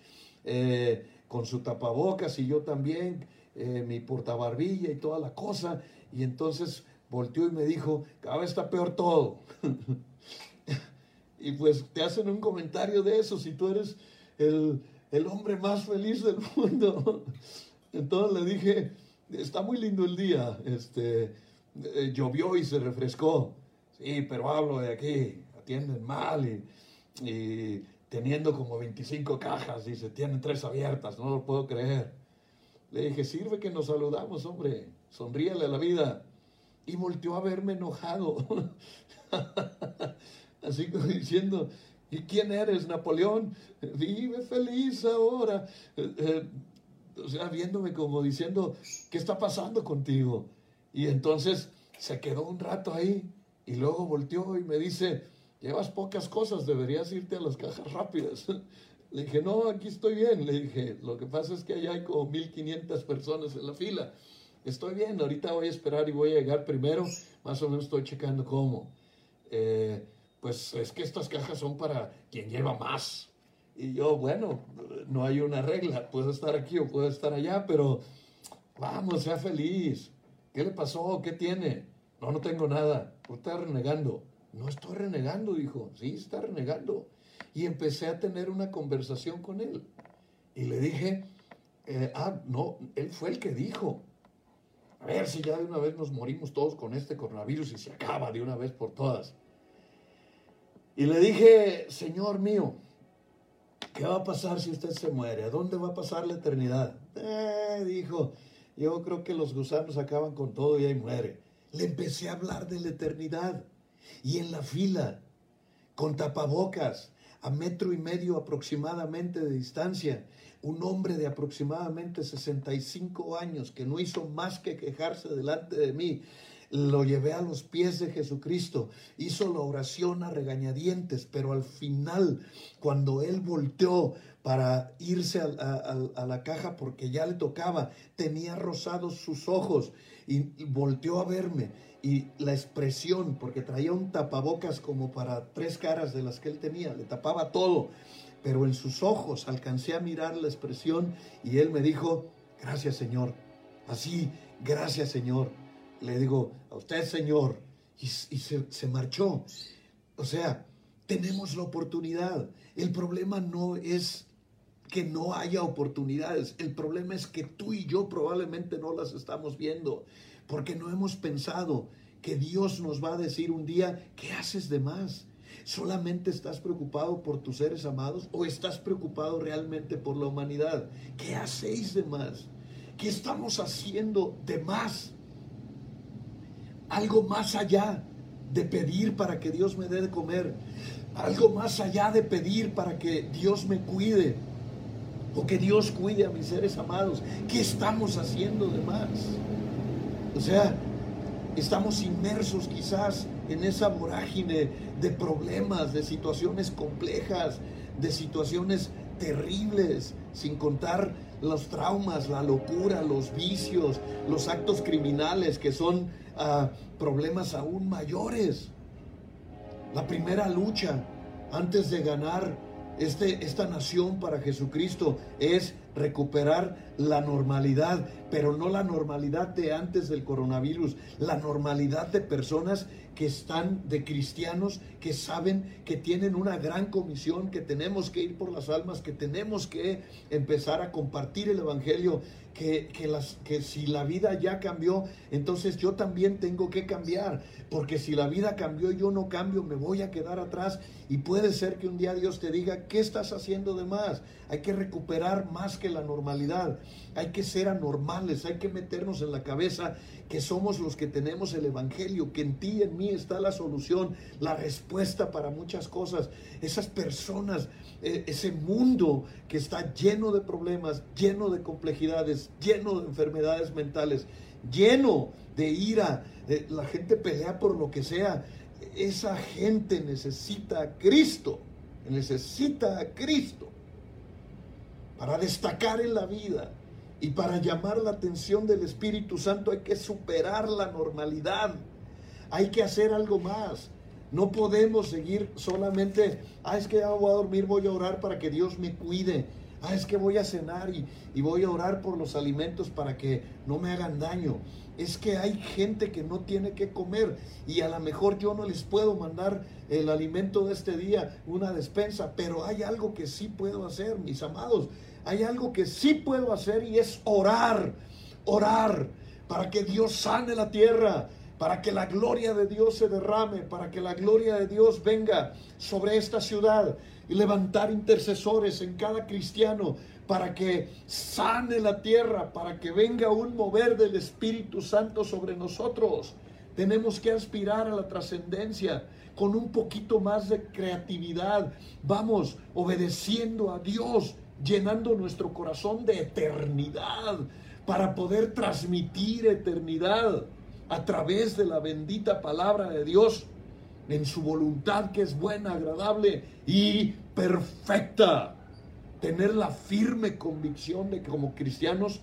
eh, con su tapabocas y yo también, eh, mi portabarbilla y toda la cosa. Y entonces volteó y me dijo, cada vez está peor todo. y pues te hacen un comentario de eso, si tú eres el, hombre más feliz del mundo. Entonces le dije, está muy lindo el día, este, eh, llovió y se refrescó. Sí, pero hablo de aquí, atienden mal y, teniendo como 25 cajas, dice, tienen tres abiertas, no lo puedo creer. Le dije, sirve que nos saludamos, hombre, sonríale a la vida. Y volteó a verme enojado, así como diciendo, ¿Y quién eres, Napoleón? Vive feliz ahora. Eh, eh, o sea, viéndome como diciendo, ¿qué está pasando contigo? Y entonces se quedó un rato ahí y luego volteó y me dice, llevas pocas cosas, deberías irte a las cajas rápidas. Le dije, no, aquí estoy bien. Le dije, lo que pasa es que allá hay como 1500 personas en la fila. Estoy bien, ahorita voy a esperar y voy a llegar primero. Más o menos estoy checando cómo. Eh, pues es que estas cajas son para quien lleva más. Y yo, bueno, no hay una regla, puedo estar aquí o puedo estar allá, pero vamos, sea feliz. ¿Qué le pasó? ¿Qué tiene? No, no tengo nada. ¿Por está renegando? No estoy renegando, dijo. Sí, está renegando. Y empecé a tener una conversación con él. Y le dije, eh, ah, no, él fue el que dijo. A ver si ya de una vez nos morimos todos con este coronavirus y se acaba de una vez por todas. Y le dije, Señor mío, ¿qué va a pasar si usted se muere? ¿A dónde va a pasar la eternidad? Eh, dijo, yo creo que los gusanos acaban con todo y ahí muere. Le empecé a hablar de la eternidad. Y en la fila, con tapabocas, a metro y medio aproximadamente de distancia, un hombre de aproximadamente 65 años que no hizo más que quejarse delante de mí, lo llevé a los pies de Jesucristo, hizo la oración a regañadientes, pero al final, cuando él volteó para irse a, la caja porque ya le tocaba, tenía rosados sus ojos y, volteó a verme. Y la expresión, porque traía un tapabocas como para tres caras de las que él tenía, le tapaba todo, pero en sus ojos alcancé a mirar la expresión y él me dijo, gracias Señor, así, gracias Señor le digo, a usted Señor, y, se, se marchó. O sea, tenemos la oportunidad. El problema no es que no haya oportunidades. El problema es que tú y yo probablemente no las estamos viendo porque no hemos pensado que Dios nos va a decir un día, ¿qué haces de más? ¿Solamente estás preocupado por tus seres amados o estás preocupado realmente por la humanidad? ¿Qué hacéis de más? ¿Qué estamos haciendo de más? Algo más allá de pedir para que Dios me dé de comer, algo más allá de pedir para que Dios me cuide o que Dios cuide a mis seres amados. ¿Qué estamos haciendo de más? O sea, estamos inmersos quizás en esa vorágine de problemas, de situaciones complejas, de situaciones terribles, sin contar los traumas, la locura, los vicios, los actos criminales que son ah, problemas aún mayores. La primera lucha antes de ganar este, esta nación para Jesucristo es recuperar la normalidad, pero no la normalidad de antes del coronavirus, la normalidad de personas que están, de cristianos que saben que tienen una gran comisión, que tenemos que ir por las almas, que tenemos que empezar a compartir el Evangelio, que, que, las, que si la vida ya cambió, entonces yo también tengo que cambiar, porque si la vida cambió y yo no cambio, me voy a quedar atrás y puede ser que un día Dios te diga, ¿qué estás haciendo de más? Hay que recuperar más que la normalidad. Hay que ser anormales, hay que meternos en la cabeza que somos los que tenemos el Evangelio, que en ti en mí está la solución, la respuesta para muchas cosas. Esas personas, eh, ese mundo que está lleno de problemas, lleno de complejidades, lleno de enfermedades mentales, lleno de ira, la gente pelea por lo que sea. Esa gente necesita a Cristo, necesita a Cristo para destacar en la vida y para llamar la atención del Espíritu Santo hay que superar la normalidad. Hay que hacer algo más. No podemos seguir solamente, ah, es que ya voy a dormir, voy a orar para que Dios me cuide. Ah, es que voy a cenar y, y voy a orar por los alimentos para que no me hagan daño. Es que hay gente que no tiene que comer y a lo mejor yo no les puedo mandar el alimento de este día, una despensa, pero hay algo que sí puedo hacer, mis amados hay algo que sí puedo hacer y es orar, orar para que Dios sane la tierra, para que la gloria de Dios se derrame, para que la gloria de Dios venga sobre esta ciudad y levantar intercesores en cada cristiano para que sane la tierra, para que venga un mover del Espíritu Santo sobre nosotros. Tenemos que aspirar a la trascendencia con un poquito más de creatividad. Vamos obedeciendo a Dios llenando nuestro corazón de eternidad para poder transmitir eternidad a través de la bendita palabra de Dios en su voluntad que es buena, agradable y perfecta. Tener la firme convicción de que como cristianos,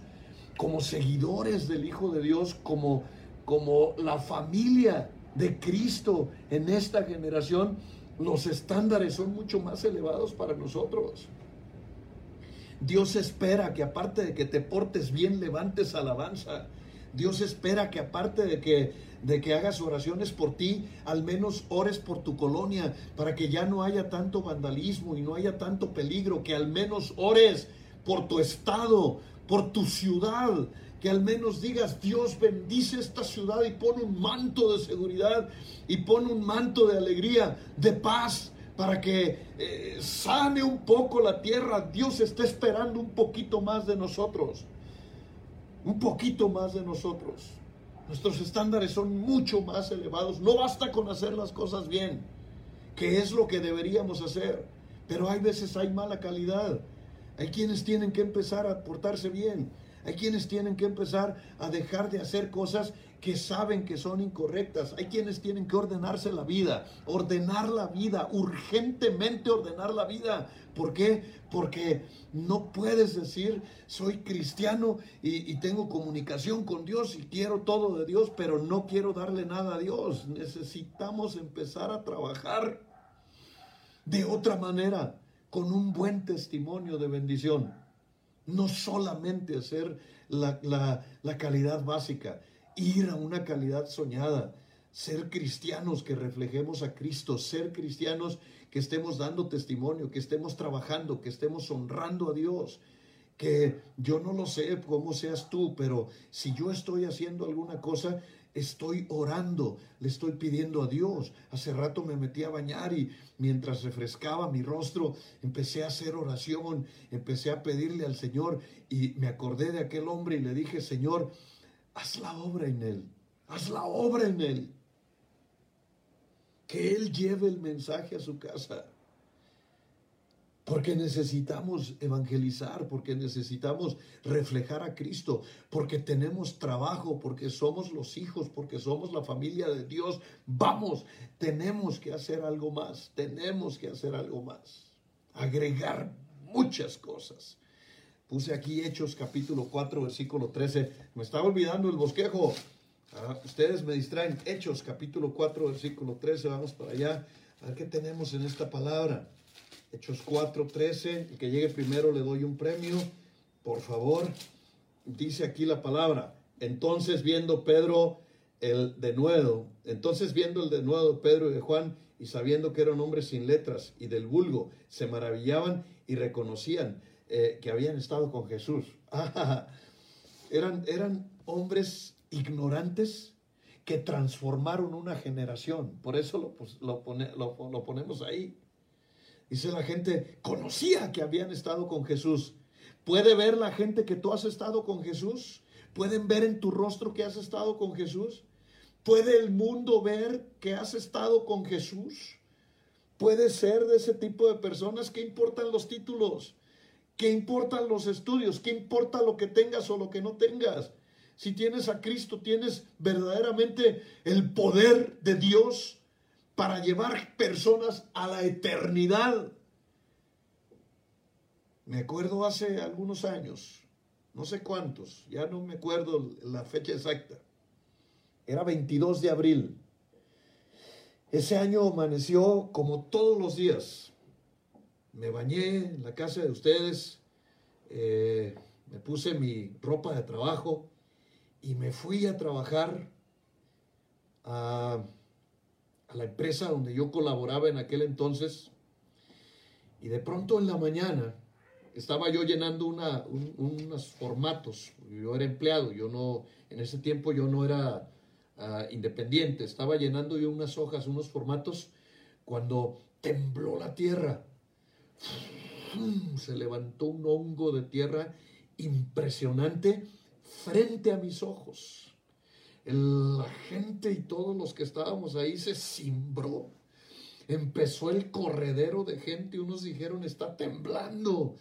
como seguidores del Hijo de Dios, como, como la familia de Cristo en esta generación, los estándares son mucho más elevados para nosotros. Dios espera que aparte de que te portes bien, levantes alabanza. Dios espera que aparte de que, de que hagas oraciones por ti, al menos ores por tu colonia, para que ya no haya tanto vandalismo y no haya tanto peligro, que al menos ores por tu estado, por tu ciudad, que al menos digas, Dios bendice esta ciudad y pone un manto de seguridad y pone un manto de alegría, de paz para que eh, sane un poco la tierra. Dios está esperando un poquito más de nosotros. Un poquito más de nosotros. Nuestros estándares son mucho más elevados. No basta con hacer las cosas bien, que es lo que deberíamos hacer. Pero hay veces hay mala calidad. Hay quienes tienen que empezar a portarse bien. Hay quienes tienen que empezar a dejar de hacer cosas que saben que son incorrectas. Hay quienes tienen que ordenarse la vida, ordenar la vida, urgentemente ordenar la vida. ¿Por qué? Porque no puedes decir, soy cristiano y, tengo comunicación con Dios y quiero todo de Dios, pero no quiero darle nada a Dios. Necesitamos empezar a trabajar de otra manera, con un buen testimonio de bendición. No solamente hacer la, la calidad básica, ir a una calidad soñada, ser cristianos que reflejemos a Cristo, ser cristianos que estemos dando testimonio, que estemos trabajando, que estemos honrando a Dios, que yo no lo sé cómo seas tú, pero si yo estoy haciendo alguna cosa, estoy orando, le estoy pidiendo a Dios. Hace rato me metí a bañar y mientras refrescaba mi rostro, empecé a hacer oración, empecé a pedirle al Señor y me acordé de aquel hombre y le dije, Señor, haz la obra en él, haz la obra en él. Que él lleve el mensaje a su casa. Porque necesitamos evangelizar, porque necesitamos reflejar a Cristo, porque tenemos trabajo, porque somos los hijos, porque somos la familia de Dios. Vamos, tenemos que hacer algo más, tenemos que hacer algo más. Agregar muchas cosas. Puse aquí Hechos capítulo 4, versículo 13. Me estaba olvidando el bosquejo. Ah, ustedes me distraen. Hechos capítulo 4, versículo 13. Vamos para allá. A ver qué tenemos en esta palabra. Hechos 4, 13. El que llegue primero le doy un premio. Por favor. Dice aquí la palabra. Entonces viendo Pedro el de nuevo. Entonces viendo el de nuevo Pedro y de Juan y sabiendo que eran hombres sin letras y del vulgo, se maravillaban y reconocían eh, que habían estado con Jesús. eran, eran hombres ignorantes que transformaron una generación. Por eso lo, pues, lo, ponemos ahí. Dice la gente, conocía que habían estado con Jesús. ¿Puede ver la gente que tú has estado con Jesús? ¿Pueden ver en tu rostro que has estado con Jesús? ¿Puede el mundo ver que has estado con Jesús? ¿Puede ser de ese tipo de personas? ¿Qué importan los títulos? ¿Qué importan los estudios? ¿Qué importa lo que tengas o lo que no tengas? Si tienes a Cristo, tienes verdaderamente el poder de Dios para llevar personas a la eternidad. Me acuerdo hace algunos años, no sé cuántos, ya no me acuerdo la fecha exacta. Era 22 de abril. Ese año amaneció como todos los días me bañé en la casa de ustedes, eh, me puse mi ropa de trabajo y me fui a trabajar a, la empresa donde yo colaboraba en aquel entonces. Y de pronto en la mañana estaba yo llenando unos formatos. Yo era empleado, yo no, en ese tiempo yo no era ah, independiente. Estaba llenando yo unas hojas, unos formatos, cuando tembló la tierra se levantó un hongo de tierra impresionante frente a mis ojos. La gente y todos los que estábamos ahí se cimbró. Empezó el corredero de gente. Unos dijeron, está temblando.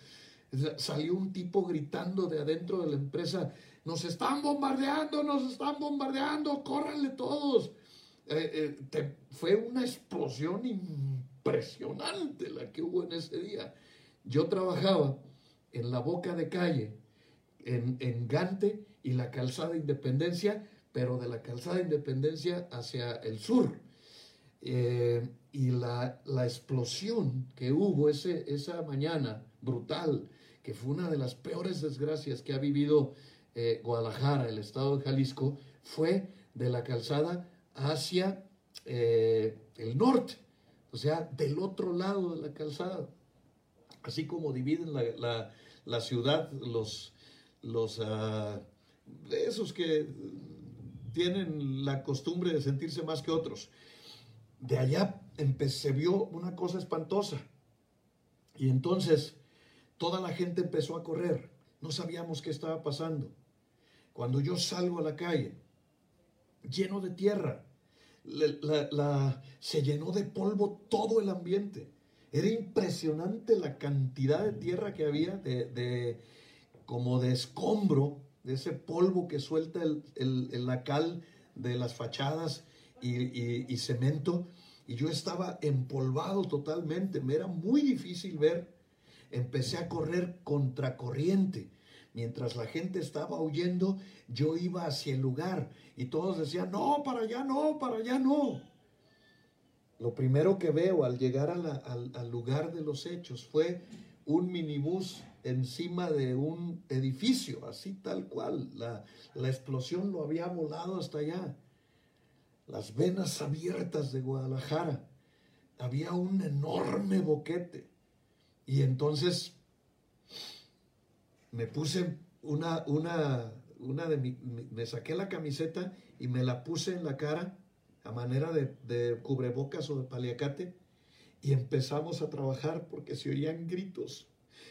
Salió un tipo gritando de adentro de la empresa, nos están bombardeando, nos están bombardeando, córranle todos. Eh, eh, fue una explosión impresionante la que hubo en ese día. Yo trabajaba en la boca de calle, en, Gante y la calzada Independencia, pero de la calzada Independencia hacia el sur. Eh, y la, explosión que hubo ese, esa mañana, brutal, que fue una de las peores desgracias que ha vivido eh, Guadalajara, el estado de Jalisco, fue de la calzada hacia eh, el norte o sea, del otro lado de la calzada. Así como dividen la, ciudad los, los uh, esos que tienen la costumbre de sentirse más que otros. de allá se vio una cosa espantosa. Y entonces toda la gente empezó a correr. No sabíamos qué estaba pasando. Cuando yo salgo a la calle, lleno de tierra, se llenó de polvo todo el ambiente. Era impresionante la cantidad de tierra que había, de, como de escombro, de ese polvo que suelta el, el, de las fachadas y, y, cemento. Y yo estaba empolvado totalmente, me era muy difícil ver. Empecé a correr contracorriente. Mientras la gente estaba huyendo, yo iba hacia el lugar y todos decían, no, para allá no, para allá no. Lo primero que veo al llegar al, lugar de los hechos fue un minibús encima de un edificio, así tal cual. La, la, explosión lo había volado hasta allá. Las venas abiertas de Guadalajara. Había un enorme boquete. Y entonces me puse una, una, una de mi, me saqué la camiseta y me la puse en la cara a manera de, cubrebocas o de paliacate y empezamos a trabajar porque se oían gritos,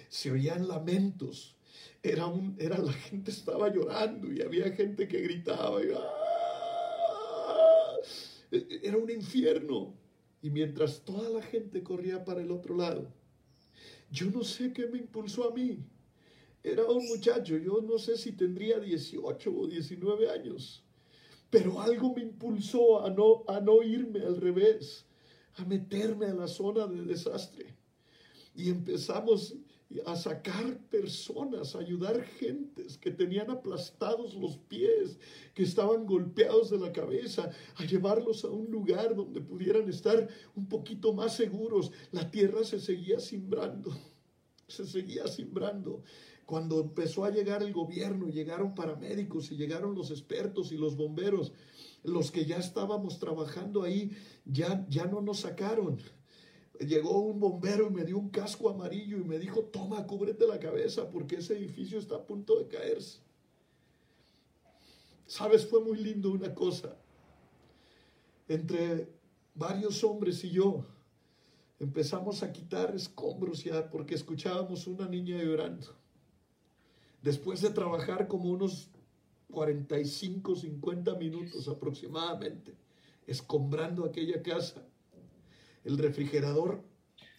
se oían lamentos. Era, un, era la gente estaba llorando y había gente que gritaba. ¡ah! Era un infierno. Y mientras toda la gente corría para el otro lado, yo no sé qué me impulsó a mí. Era un muchacho, yo no sé si tendría 18 o 19 años. Pero algo me impulsó a no, a no irme al revés, a meterme a la zona de desastre. Y empezamos a sacar personas, a ayudar gentes que tenían aplastados los pies, que estaban golpeados de la cabeza, a llevarlos a un lugar donde pudieran estar un poquito más seguros. La tierra se seguía simbrando, se seguía simbrando. Cuando empezó a llegar el gobierno, llegaron paramédicos y llegaron los expertos y los bomberos, los que ya estábamos trabajando ahí, ya, ya no nos sacaron. Llegó un bombero y me dio un casco amarillo y me dijo, toma, cúbrete la cabeza porque ese edificio está a punto de caerse. Sabes, fue muy lindo una cosa. Entre varios hombres y yo empezamos a quitar escombros ya porque escuchábamos una niña llorando. Después de trabajar como unos 45, 50 minutos aproximadamente, escombrando aquella casa, el refrigerador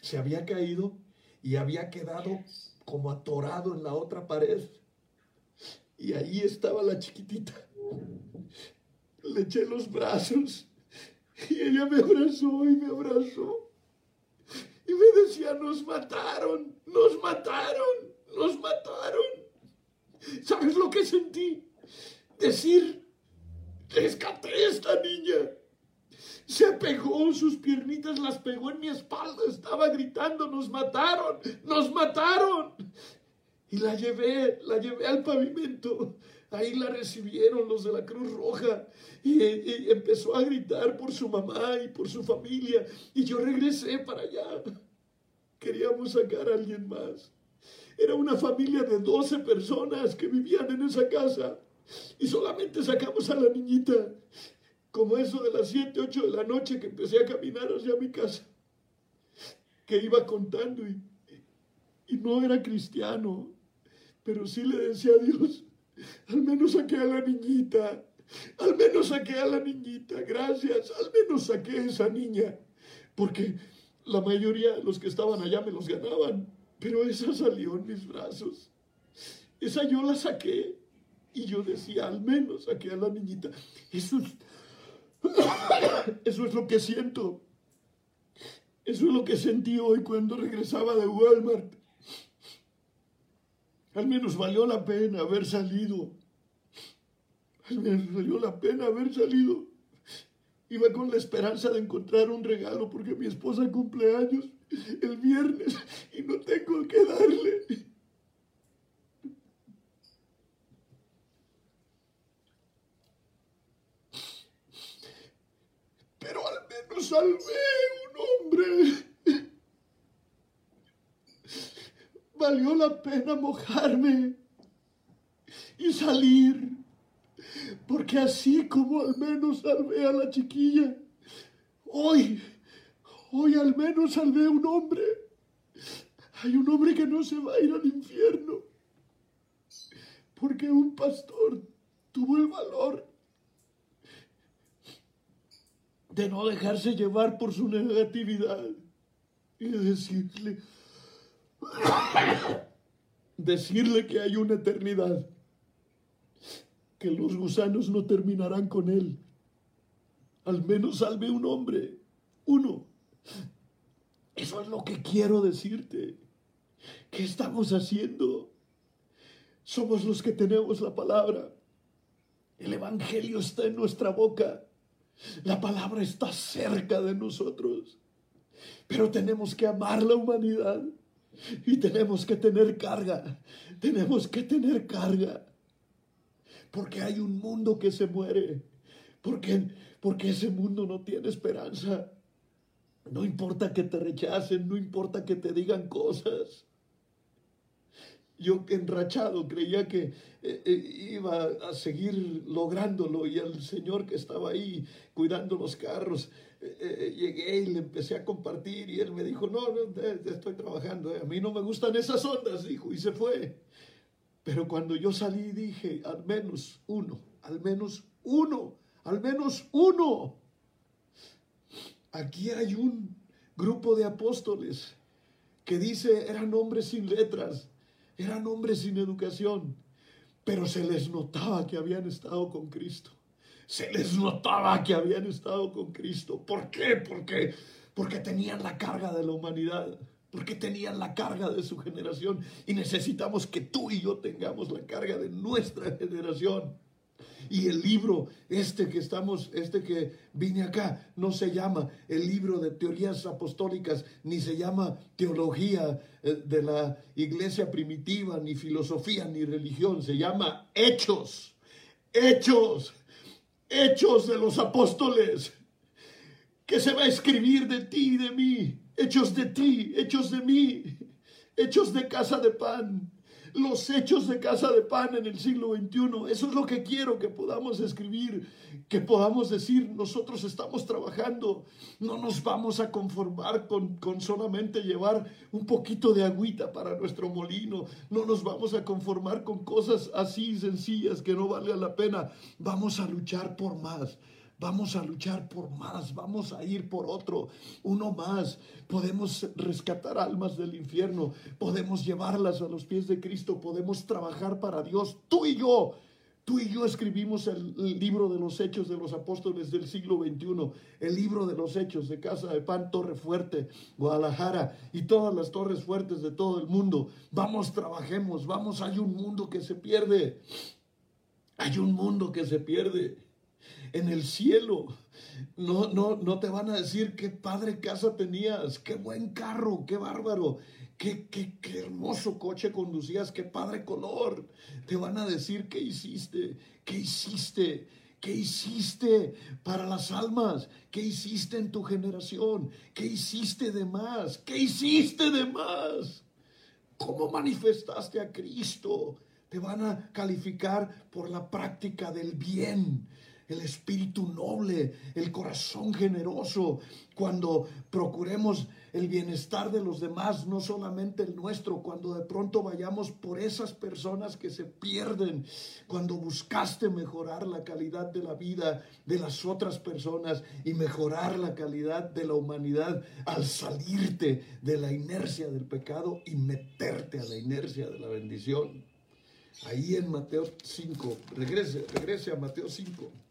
se había caído y había quedado como atorado en la otra pared. Y ahí estaba la chiquitita. Le eché los brazos y ella me abrazó y me abrazó. Y me decía, nos mataron, nos mataron, nos mataron. ¿Sabes lo que sentí? Decir, rescaté a esta niña. Se pegó, sus piernitas las pegó en mi espalda, estaba gritando, nos mataron, nos mataron. Y la llevé, la llevé al pavimento. Ahí la recibieron los de la Cruz Roja y, empezó a gritar por su mamá y por su familia. Y yo regresé para allá. Queríamos sacar a alguien más. Era una familia de 12 personas que vivían en esa casa. Y solamente sacamos a la niñita. Como eso de las 7, 8 de la noche que empecé a caminar hacia mi casa. Que iba contando y, y no era cristiano. Pero sí le decía a Dios, al menos saqué a la niñita. Al menos saqué a la niñita. Gracias. Al menos saqué a esa niña. Porque la mayoría de los que estaban allá me los ganaban. Pero esa salió en mis brazos. Esa yo la saqué. Y yo decía, al menos saqué a la niñita. Eso es, eso es lo que siento. Eso es lo que sentí hoy cuando regresaba de Walmart. Al menos valió la pena haber salido. Al menos valió la pena haber salido. Iba con la esperanza de encontrar un regalo porque mi esposa cumple años el viernes y no tengo que darle. Pero al menos salvé un hombre. Valió la pena mojarme y salir, porque así como al menos salvé a la chiquilla, Hoy, hoy al menos salvé un hombre. Hay un hombre que no se va a ir al infierno. Porque un pastor tuvo el valor de no dejarse llevar por su negatividad y decirle, decirle que hay una eternidad, que los gusanos no terminarán con él. Al menos salve un hombre, uno. Eso es lo que quiero decirte. ¿Qué estamos haciendo? Somos los que tenemos la palabra. El Evangelio está en nuestra boca. La palabra está cerca de nosotros. Pero tenemos que amar la humanidad y tenemos que tener carga. Tenemos que tener carga. Porque hay un mundo que se muere. Porque, porque ese mundo no tiene esperanza. No importa que te rechacen, no importa que te digan cosas. Yo enrachado creía que eh, eh, iba a seguir lográndolo y el señor que estaba ahí cuidando los carros, eh, llegué y le empecé a compartir y él me dijo, no, no estoy trabajando, a mí no me gustan esas ondas, dijo, y se fue. Pero cuando yo salí dije, al menos uno, al menos uno, al menos uno. Aquí hay un grupo de apóstoles que dice, eran hombres sin letras eran hombres sin educación, pero se les notaba que habían estado con Cristo. Se les notaba que habían estado con Cristo. ¿Por qué? Porque, porque tenían la carga de la humanidad, porque tenían la carga de su generación. Y necesitamos que tú y yo tengamos la carga de nuestra generación. Y el libro, este que estamos, este que vine acá, no se llama el libro de teorías apostólicas, ni se llama teología eh, de la iglesia primitiva, ni filosofía, ni religión, se llama hechos, hechos, hechos de los apóstoles, que se va a escribir de ti y de mí, hechos de ti, hechos de mí, hechos de casa de pan los hechos de casa de pan en el siglo XXI. Eso es lo que quiero que podamos escribir, que podamos decir, nosotros estamos trabajando, no nos vamos a conformar con, con solamente llevar un poquito de agüita para nuestro molino, no nos vamos a conformar con cosas así sencillas que no valgan la pena, vamos a luchar por más. Vamos a luchar por más, vamos a ir por otro, uno más. Podemos rescatar almas del infierno, podemos llevarlas a los pies de Cristo, podemos trabajar para Dios, tú y yo. Tú y yo escribimos el, libro de los hechos de los apóstoles del siglo XXI, el libro de los hechos de Casa de Pan, Torre Fuerte, Guadalajara y todas las torres fuertes de todo el mundo. Vamos, trabajemos, vamos, hay un mundo que se pierde. Hay un mundo que se pierde en el cielo. No, no, no te van a decir qué padre casa tenías, qué buen carro, qué bárbaro, qué, qué, qué hermoso coche conducías, qué padre color. Te van a decir qué hiciste, qué hiciste, qué hiciste para las almas, qué hiciste en tu generación, qué hiciste de más, qué hiciste de más. ¿Cómo manifestaste a Cristo? Te van a calificar por la práctica del bien, el espíritu noble, el corazón generoso, cuando procuremos el bienestar de los demás, no solamente el nuestro, cuando de pronto vayamos por esas personas que se pierden, cuando buscaste mejorar la calidad de la vida de las otras personas y mejorar la calidad de la humanidad al salirte de la inercia del pecado y meterte a la inercia de la bendición. Ahí en Mateo 5, regrese, regrese a Mateo 5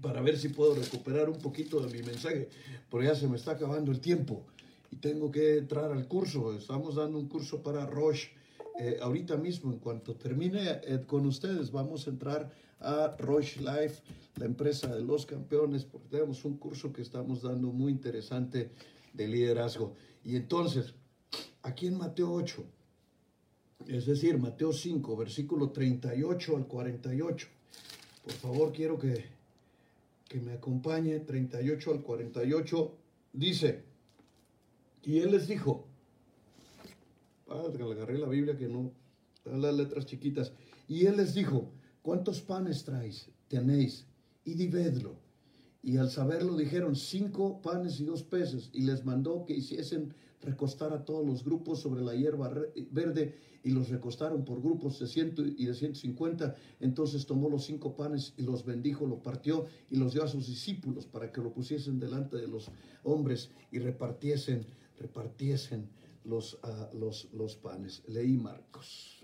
para ver si puedo recuperar un poquito de mi mensaje, porque ya se me está acabando el tiempo y tengo que entrar al curso. Estamos dando un curso para Roche. Eh, ahorita mismo, en cuanto termine con ustedes, vamos a entrar a Roche Life, la empresa de los campeones, porque tenemos un curso que estamos dando muy interesante de liderazgo. Y entonces, aquí en Mateo 8, es decir, Mateo 5, versículo 38 al 48, por favor, quiero que que me acompañe, 38 al 48, dice, y él les dijo, padre, agarré la Biblia que no, las letras chiquitas, y él les dijo, ¿cuántos panes traéis, tenéis? Y divedlo. Y al saberlo dijeron cinco panes y dos peces y les mandó que hiciesen recostar a todos los grupos sobre la hierba verde y los recostaron por grupos de ciento y de ciento cincuenta. Entonces tomó los cinco panes y los bendijo, lo partió y los dio a sus discípulos para que lo pusiesen delante de los hombres y repartiesen, repartiesen los, ah, los, los panes. Leí Marcos.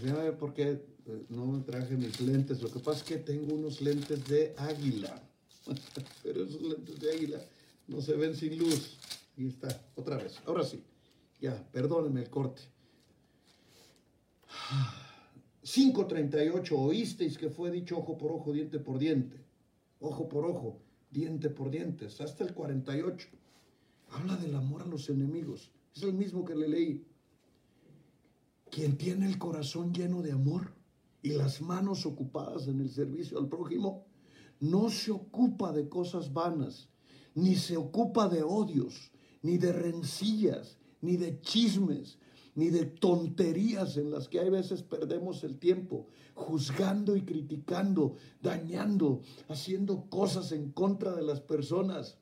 Pues por qué eh, no traje mis lentes. Lo que pasa es que tengo unos lentes de águila. Pero esos lentes de águila no se ven sin luz. Y está, otra vez. Ahora sí. Ya, perdónenme el corte. 5.38. Oísteis que fue dicho ojo por ojo, diente por diente. Ojo por ojo, diente por diente. Hasta el 48. Habla del amor a los enemigos. Es el mismo que le leí. Quien tiene el corazón lleno de amor y las manos ocupadas en el servicio al prójimo, no se ocupa de cosas vanas, ni se ocupa de odios, ni de rencillas, ni de chismes, ni de tonterías en las que hay veces perdemos el tiempo, juzgando y criticando, dañando, haciendo cosas en contra de las personas.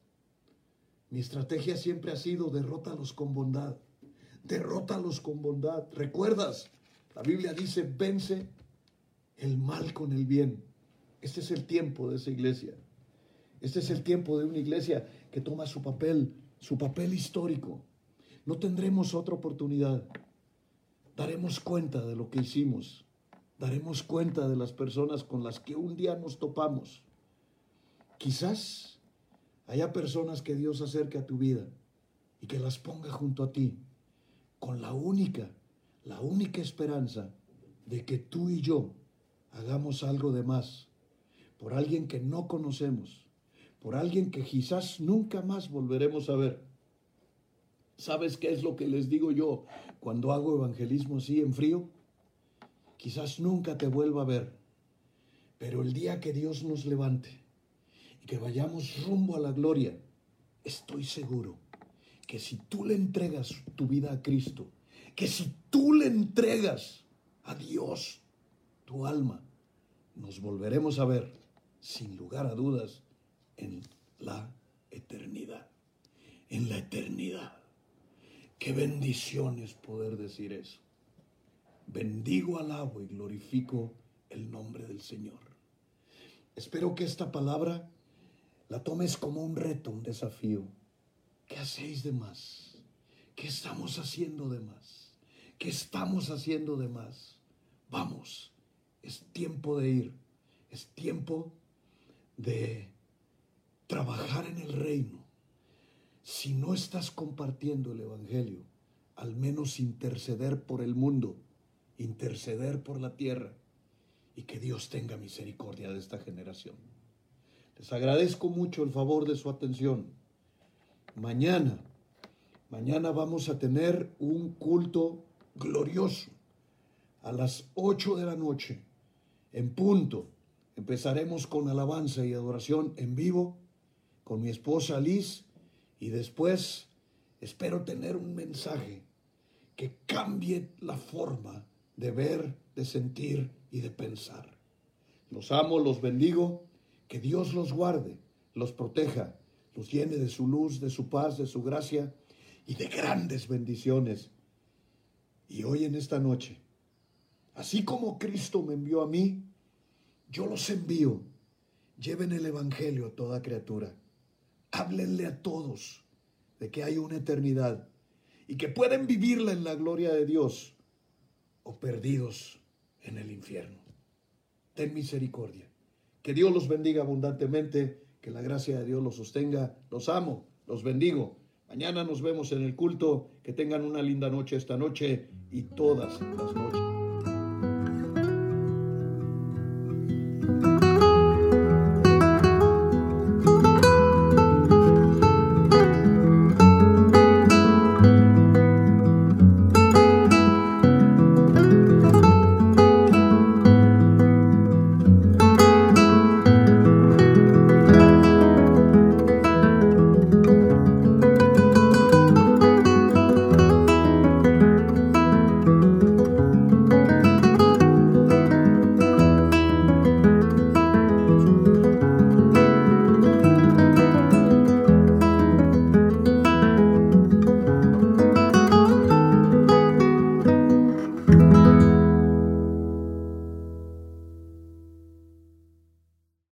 Mi estrategia siempre ha sido derrótalos con bondad, derrótalos con bondad. ¿Recuerdas? La Biblia dice, vence el mal con el bien. Este es el tiempo de esa iglesia. Este es el tiempo de una iglesia que toma su papel, su papel histórico. No tendremos otra oportunidad. Daremos cuenta de lo que hicimos. Daremos cuenta de las personas con las que un día nos topamos. Quizás haya personas que Dios acerque a tu vida y que las ponga junto a ti con la única, la única esperanza de que tú y yo hagamos algo de más por alguien que no conocemos, por alguien que quizás nunca más volveremos a ver. ¿Sabes qué es lo que les digo yo cuando hago evangelismo así en frío? Quizás nunca te vuelva a ver, pero el día que Dios nos levante y que vayamos rumbo a la gloria, estoy seguro que si tú le entregas tu vida a Cristo, que si tú le entregas a Dios tu alma, nos volveremos a ver, sin lugar a dudas, en la eternidad. En la eternidad. Qué bendición es poder decir eso. Bendigo, alabo y glorifico el nombre del Señor. Espero que esta palabra la tomes como un reto, un desafío. ¿Qué hacéis de más? ¿Qué estamos haciendo de más? ¿Qué estamos haciendo de más? Vamos es tiempo de ir, es tiempo de trabajar en el reino. Si no estás compartiendo el Evangelio, al menos interceder por el mundo, interceder por la tierra y que Dios tenga misericordia de esta generación. Les agradezco mucho el favor de su atención. Mañana, mañana vamos a tener un culto glorioso a las 8 de la noche en punto. Empezaremos con alabanza y adoración en vivo con mi esposa Liz y después espero tener un mensaje que cambie la forma de ver, de sentir y de pensar. Los amo, los bendigo, que Dios los guarde, los proteja, los llene de su luz, de su paz, de su gracia y de grandes bendiciones. Y hoy en esta noche Así como Cristo me envió a mí, yo los envío. Lleven el Evangelio a toda criatura. Háblenle a todos de que hay una eternidad y que pueden vivirla en la gloria de Dios o perdidos en el infierno. Ten misericordia. Que Dios los bendiga abundantemente, que la gracia de Dios los sostenga. Los amo, los bendigo. Mañana nos vemos en el culto. Que tengan una linda noche esta noche y todas las noches.